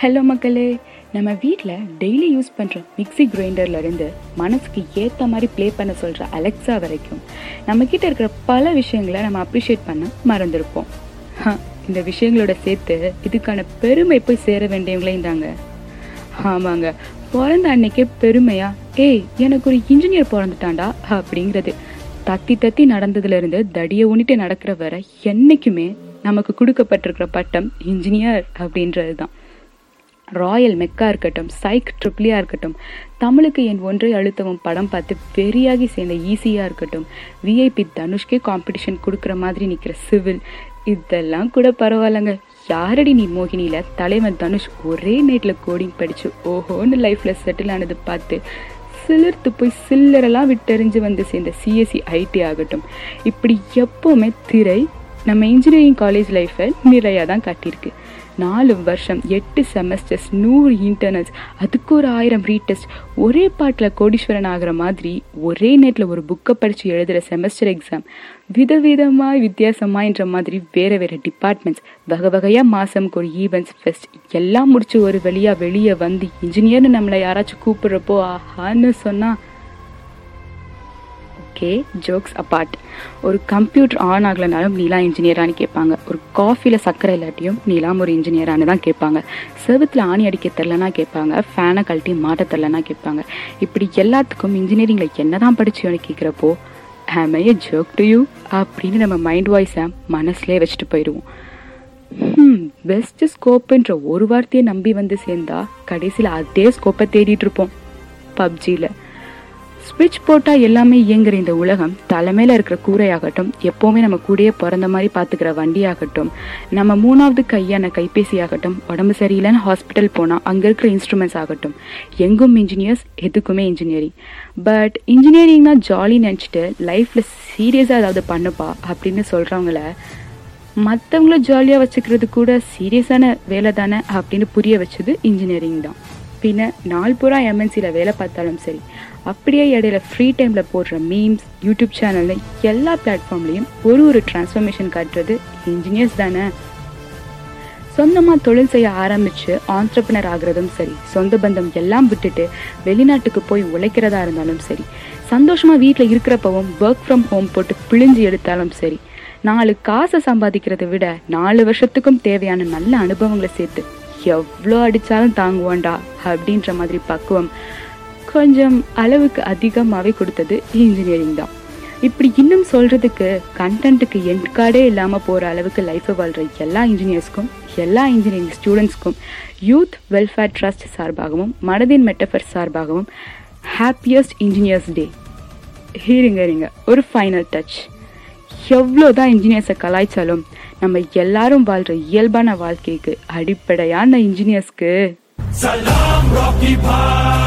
Hello மக்களே. நம்ம வீட்டில் டெய்லி யூஸ் பண்ணுற மிக்ஸி கிரைண்டர்லேருந்து மனசுக்கு ஏற்ற மாதிரி ப்ளே பண்ண சொல்கிற அலெக்ஸா வரைக்கும் நம்மக்கிட்ட இருக்கிற பல விஷயங்களை நம்ம அப்ரிஷியேட் பண்ண மறந்துருப்போம். இந்த விஷயங்களோட சேர்த்து இதுக்கான பெருமை போய் சேர வேண்டியவங்களையும் தாங்க ஆமாங்க பிறந்த அன்னைக்கே பெருமையா? ஏய் எனக்கு ஒரு இன்ஜினியர் பிறந்துட்டாண்டா அப்படிங்கிறது. தத்தி தத்தி நடந்ததுலேருந்து தடியை உனிட்டு நடக்கிற வரை என்றைக்குமே நமக்கு கொடுக்கப்பட்டிருக்கிற பட்டம் இன்ஜினியர் அப்படின்றது தான் ராயல் மெக்கா இருக்கட்டும் சைக் ட்ரிப்ளியாக இருக்கட்டும் தமிழுக்கு என் ஒன்றை அழுத்தவும் படம் பார்த்து வெறியாகி சேர்ந்த ஈஸியாக இருக்கட்டும் விஐபி தனுஷ்கே காம்படிஷன் கொடுக்குற மாதிரி நிற்கிற சிவில் இதெல்லாம் கூட பரவாயில்லங்க. யாரடி நீ மோகினியில்? தலைவன் தனுஷ் ஒரே நைட்டில் கோடிங் படித்து ஓஹோன்னு லைஃப்பில் செட்டில் ஆனது பார்த்து சிலிர்த்து போய் சில்லரெல்லாம் விட்டெறிஞ்சு வந்து சேர்ந்த சிஎஸ்சி ஐடி ஆகட்டும். இப்படி எப்போவுமே திரை நம்ம இன்ஜினியரிங் காலேஜ் லைஃப்பை நிறையா தான் காட்டியிருக்கு. நாலு வருஷம் எட்டு செமஸ்டர்ஸ் நூறு இன்டர்னல்ஸ் அதுக்கு ஒரு ஆயிரம் ரீடெஸ்ட் ஒரே பாட்டில் கோடீஸ்வரன் ஆகிற மாதிரி ஒரே நேரத்தில் ஒரு புக்கை படித்து எழுதுகிற செமஸ்டர் எக்ஸாம் விதவிதமாக வித்தியாசமாயின்ற மாதிரி வேறு வேறு டிபார்ட்மெண்ட்ஸ் வகை வகையாக மாதம்க்கு ஒரு ஈவெண்ட்ஸ் ஃபெஸ்ட் எல்லாம் முடிச்சு ஒரு வழியாக வெளியே வந்து இன்ஜினியர்னு நம்மளை யாராச்சும் கூப்பிடுறப்போ ஆஹான்னு சொன்னால் ஓகே ஜோக்ஸ் அப்பார்ட் ஒரு கம்ப்யூட்டர் ஆன் ஆகலைனாலும் நீலா இன்ஜினியரானு கேட்பாங்க. ஒரு காஃபியில் சக்கரை இல்லாட்டியும் நீலாம் ஒரு இன்ஜினியரானு தான் கேட்பாங்க. செவுத்தில் ஆணி அடிக்க தெரிலனா கேட்பாங்க. ஃபேனை கழட்டி மாட்ட தெரிலனா கேட்பாங்க. இப்படி எல்லாத்துக்கும் இன்ஜினியரிங்கில் என்ன தான் படிச்சோன்னு கேட்குறப்போ am I joke to you அப்படின்னு நம்ம மைண்ட் வாய்ஸை மனசுலேயே வச்சுட்டு போயிடுவோம். Hmm, பெஸ்ட் ஸ்கோப்புன்ற ஒரு வார்த்தையை நம்பி வந்து சேர்ந்தா கடைசியில் அதே ஸ்கோப்பை தேடிட்டு இருப்போம். பப்ஜியில் ஸ்விட்ச் போட்டால் எல்லாமே இயங்குற இந்த உலகம் தலைமையில் இருக்கிற கூரையாகட்டும் எப்போவுமே நம்ம கூடயே பிறந்த மாதிரி பார்த்துக்கிற வண்டியாகட்டும் நம்ம மூணாவது கையான கைபேசி ஆகட்டும் உடம்பு சரியில்லைன்னு ஹாஸ்பிட்டல் போனால் அங்கே இருக்கிற இன்ஸ்ட்ருமெண்ட்ஸ் ஆகட்டும். எங்கும் இன்ஜினியர்ஸ் எதுக்குமே இன்ஜினியரிங் பட் இன்ஜினியரிங்னா ஜாலி நினச்சிட்டு லைஃப்பில் சீரியஸாக ஏதாவது பண்ணுப்பா அப்படின்னு சொல்கிறவங்கள மற்றவங்கள ஜாலியாக வச்சுக்கிறது கூட சீரியஸான வேலை தானே அப்படின்னு புரிய வச்சது இன்ஜினியரிங் தான். பின்ன நாள் பூரா எம்என்சியில் வேலை பார்த்தாலும் சரி அப்படியே இடையில ஃப்ரீ டைமில் போடுற மீம்ஸ் யூடியூப் சேனல்னு எல்லா பிளாட்ஃபார்ம்லேயும் ஒரு ஒரு டிரான்ஸ்ஃபர்மேஷன் காட்டுறது இன்ஜினியர்ஸ் தானே. சொந்தமாக தொழில் செய்ய ஆரம்பித்து ஆண்டர்பனர் ஆகிறதும் சரி சொந்த பந்தம் எல்லாம் விட்டுட்டு வெளிநாட்டுக்கு போய் உழைக்கிறதா இருந்தாலும் சரி சந்தோஷமாக வீட்டில் இருக்கிறப்பவும் ஒர்க் ஃப்ரம் ஹோம் போட்டு பிழிஞ்சு எடுத்தாலும் சரி நாலு காசை சம்பாதிக்கிறத விட நாலு வருஷத்துக்கும் தேவையான நல்ல அனுபவங்களை சேர்த்து எவ்வளோ அடித்தாலும் தாங்குவோண்டா அப்படின்ற மாதிரி பக்குவம் கொஞ்சம் அளவுக்கு அதிகமாகவே கொடுத்தது இன்ஜினியரிங் தான். இப்படி இன்னும் சொல்கிறதுக்கு கண்டென்ட்டுக்கு எண்ட் கார்டே இல்லாமல் போகிற அளவுக்கு லைஃப்பை வாழ்கிற எல்லா இன்ஜினியர்ஸ்க்கும் எல்லா இன்ஜினியரிங் ஸ்டூடெண்ட்ஸ்க்கும் யூத் வெல்ஃபேர் ட்ரஸ்ட் சார்பாகவும் மனதின் மெட்டஃபர் சார்பாகவும் ஹாப்பியஸ்ட் இன்ஜினியர்ஸ் டே ஹீரிங்க இருங்க ஒரு ஃபைனல் டச் எவ்வளோதான் இன்ஜினியர்ஸை கலாய்ச்சாலும் நம்ம எல்லாரும் வாழ்கிற இயல்பான வாழ்க்கைக்கு அடிப்படையான இன்ஜினியர்ஸ்க்கு சலாம் ராக்கி பாய்